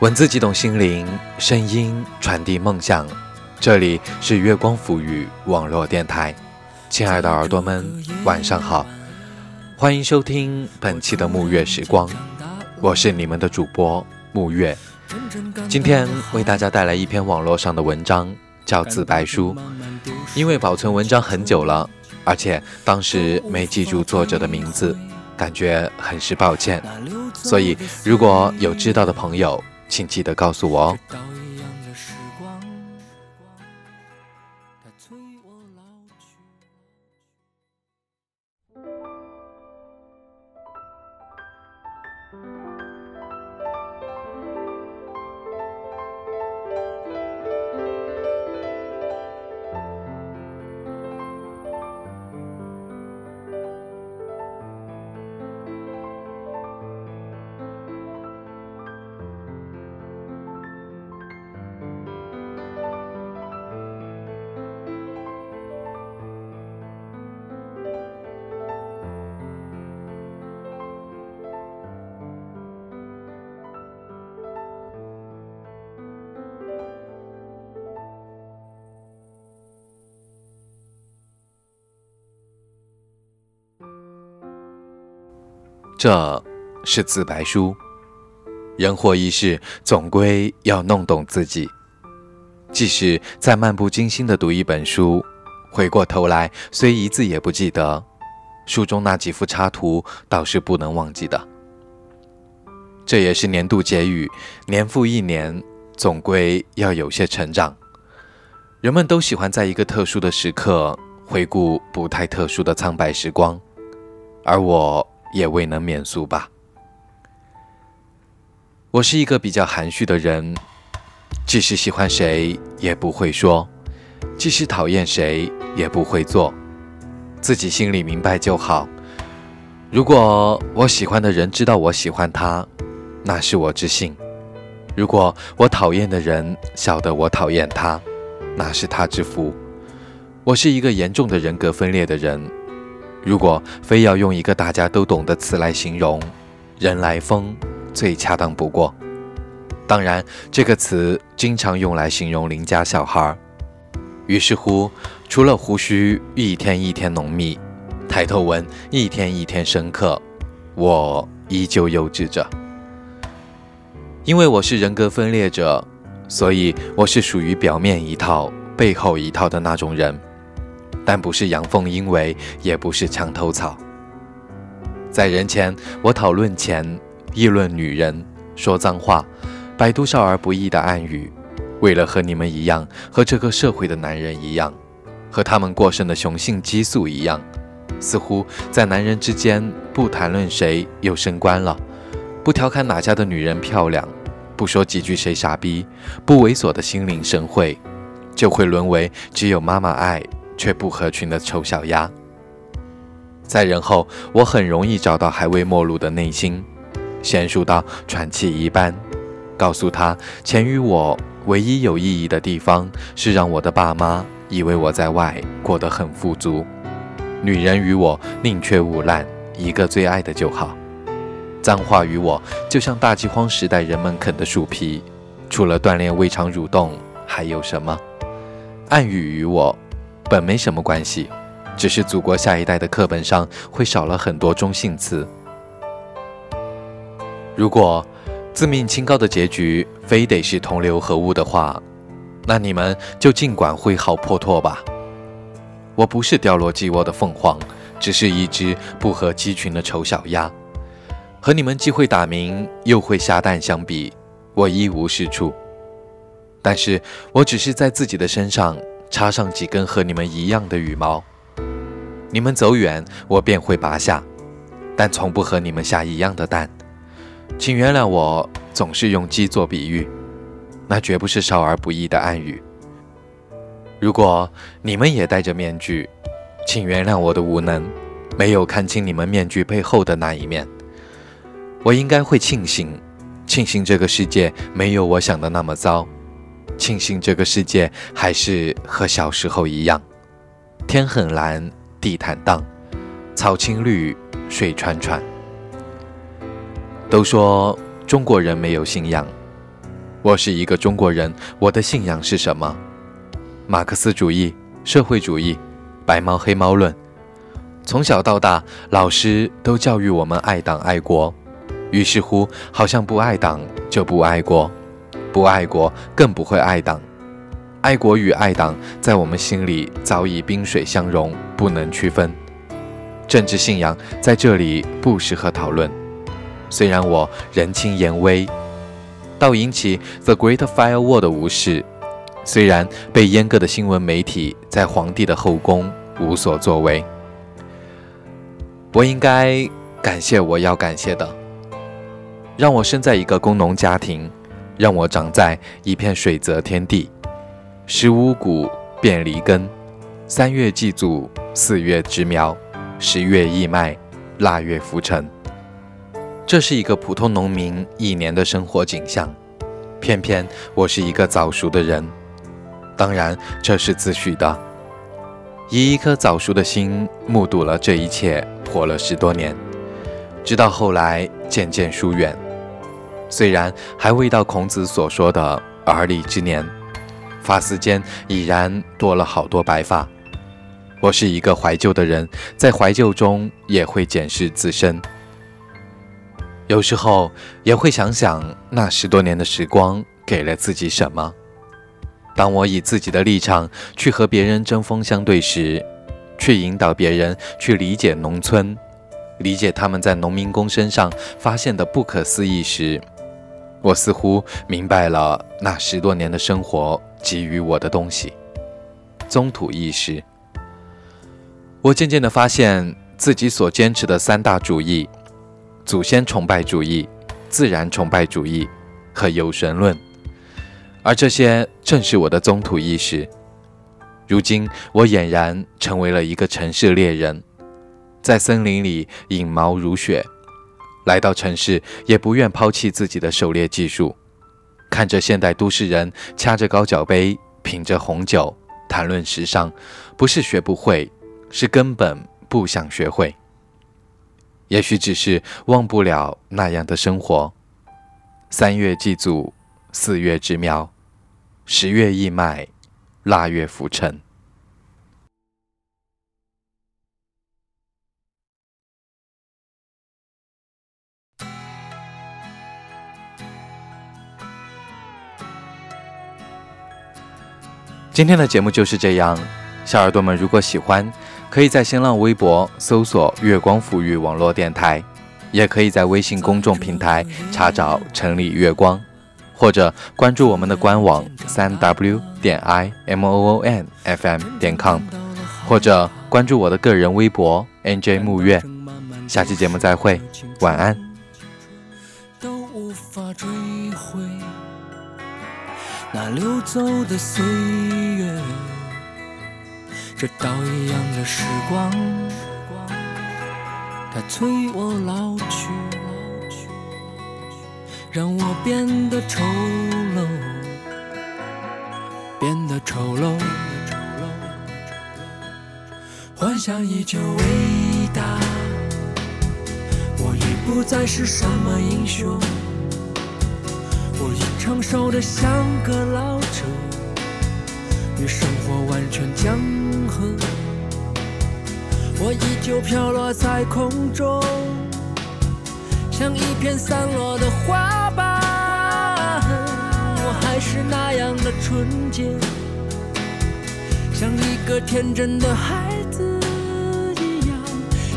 文字激动心灵，声音传递梦想。这里是月光浮语网络电台，亲爱的耳朵们，晚上好，欢迎收听本期的沐月时光，我是你们的主播沐月。今天为大家带来一篇网络上的文章，叫《自白书》。因为保存文章很久了，而且当时没记住作者的名字，感觉很是抱歉，所以如果有知道的朋友。请记得告诉我哦。这是自白书。人活一世，总归要弄懂自己。即使再漫不经心地读一本书，回过头来虽一字也不记得，书中那几幅插图倒是不能忘记的。这也是年度结语，年复一年，总归要有些成长。人们都喜欢在一个特殊的时刻回顾不太特殊的苍白时光，而我。也未能免俗吧。我是一个比较含蓄的人，即使喜欢谁也不会说，即使讨厌谁也不会做，自己心里明白就好。如果我喜欢的人知道我喜欢他，那是我之幸；如果我讨厌的人晓得我讨厌他，那是他之福。我是一个严重的人格分裂的人。如果非要用一个大家都懂的词来形容，人来疯最恰当不过。当然，这个词经常用来形容邻家小孩。于是乎，除了胡须一天一天浓密，抬头纹一天一天深刻，我依旧幼稚着。因为我是人格分裂者，所以我是属于表面一套背后一套的那种人。但不是阳奉阴违，也不是墙头草。在人前，我讨论钱，议论女人，说脏话，百度少儿不宜的暗语，为了和你们一样，和这个社会的男人一样，和他们过剩的雄性激素一样，似乎在男人之间不谈论谁又升官了，不调侃哪家的女人漂亮，不说几句谁傻逼，不猥琐的心领神会，就会沦为只有妈妈爱。却不合群的丑小鸭，在人后，我很容易找到还未陌路的内心，娴熟到喘气一般，告诉他，钱与我唯一有意义的地方是让我的爸妈以为我在外过得很富足。女人与我宁缺毋滥，一个最爱的就好。脏话与我就像大饥荒时代人们啃的树皮，除了锻炼胃肠蠕动，还有什么？暗语与我。本没什么关系，只是祖国下一代的课本上会少了很多中性词。如果自命清高的结局非得是同流合污的话，那你们就尽管挥毫泼脱吧。我不是掉落鸡窝的凤凰，只是一只不合鸡群的丑小鸭。和你们既会打鸣又会下蛋相比，我一无是处。但是我只是在自己的身上。插上几根和你们一样的羽毛，你们走远，我便会拔下，但从不和你们下一样的蛋。请原谅我总是用鸡做比喻，那绝不是少儿不宜的暗语。如果你们也戴着面具，请原谅我的无能，没有看清你们面具背后的那一面。我应该会庆幸，庆幸这个世界没有我想的那么糟。庆幸这个世界还是和小时候一样，天很蓝，地坦荡，草青绿，水川川。都说中国人没有信仰，我是一个中国人，我的信仰是什么？马克思主义、社会主义、白猫黑猫论。从小到大，老师都教育我们爱党爱国，于是乎，好像不爱党就不爱国，不爱国更不会爱党。爱国与爱党在我们心里早已冰水相融，不能区分。政治信仰在这里不适合讨论。虽然我人轻言微，倒引起 The Great Firewall 的无视。虽然被阉割的新闻媒体在皇帝的后宫无所作为。我应该感谢我要感谢的，让我生在一个工农家庭，让我长在一片水泽天地。十五谷变离根，三月祭祖，四月植苗，十月义麦，腊月浮沉。这是一个普通农民一年的生活景象。偏偏我是一个早熟的人，当然这是自诩的。以一颗早熟的心，目睹了这一切。活了十多年，直到后来渐渐疏远。虽然还未到孔子所说的而立之年，发丝间已然多了好多白发。我是一个怀旧的人，在怀旧中也会检视自身，有时候也会想想那十多年的时光给了自己什么。当我以自己的立场去和别人针锋相对时，去引导别人去理解农村，理解他们在农民工身上发现的不可思议时，我似乎明白了那十多年的生活给予我的东西——宗土意识。我渐渐地发现自己所坚持的三大主义：祖先崇拜主义、自然崇拜主义和有神论，而这些正是我的宗土意识。如今，我俨然成为了一个城市猎人，在森林里引毛如雪，来到城市也不愿抛弃自己的狩猎技术。看着现代都市人掐着高脚杯，品着红酒，谈论时尚，不是学不会，是根本不想学会。也许只是忘不了那样的生活。三月祭祖，四月植苗，十月义卖。腊月浮沉。今天的节目就是这样，小耳朵们如果喜欢，可以在新浪微博搜索“月光抚育网络电台”，也可以在微信公众平台查找“城里月光”。或者关注我们的官网三 w 点 i m o o n f m 点 com，或者关注我的个人微博 n j 木月。下期节目再会，晚安。都无法追回那流走的岁月，这刀一样的时光，它催我老去。让我变得丑陋，变得丑陋。幻想依旧伟大，我已不再是什么英雄，我已成熟的像个老者，与生活完全僵。我依旧飘落在空中。像一片散落的花瓣，我还是那样的纯洁，像一个天真的孩子一样，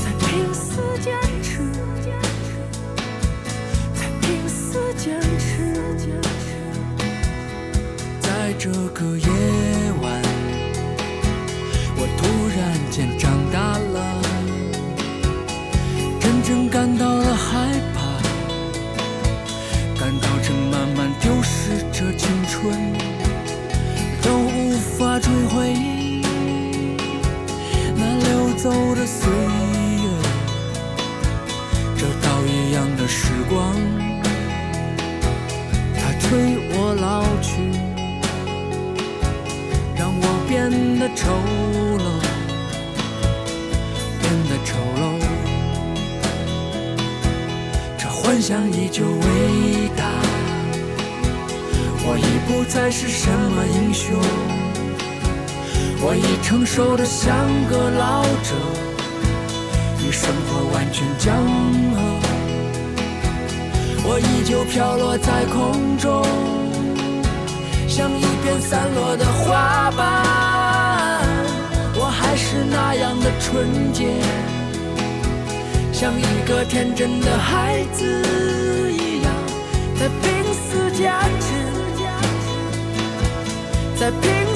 在拼死坚持，在拼死坚持。在这个夜走的岁月，这刀一样的时光，它催我老去，让我变得丑陋，变得丑陋，这幻想依旧伟大。我已不再是什么英雄，我已成熟的像个老者，与生活完全僵了。我依旧飘落在空中，像一片散落的花瓣。我还是那样的纯洁，像一个天真的孩子一样，在拼死坚持，在拼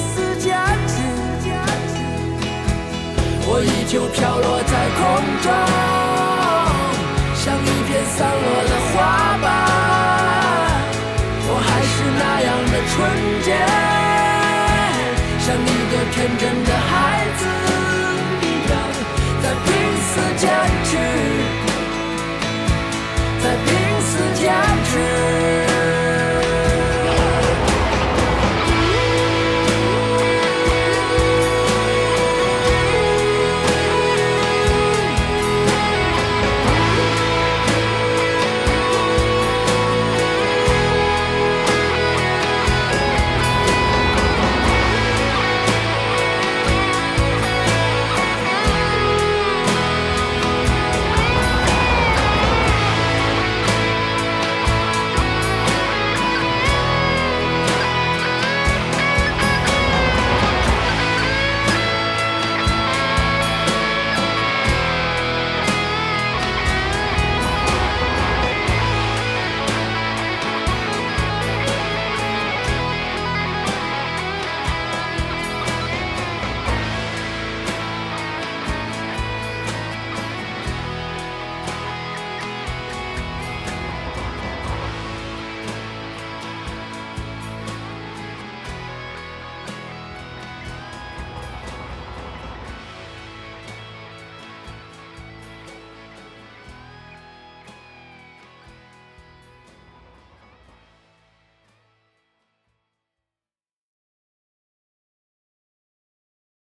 我依旧飘落在空中，像一片散落的花瓣。我还是那样的纯洁，像一个天真的。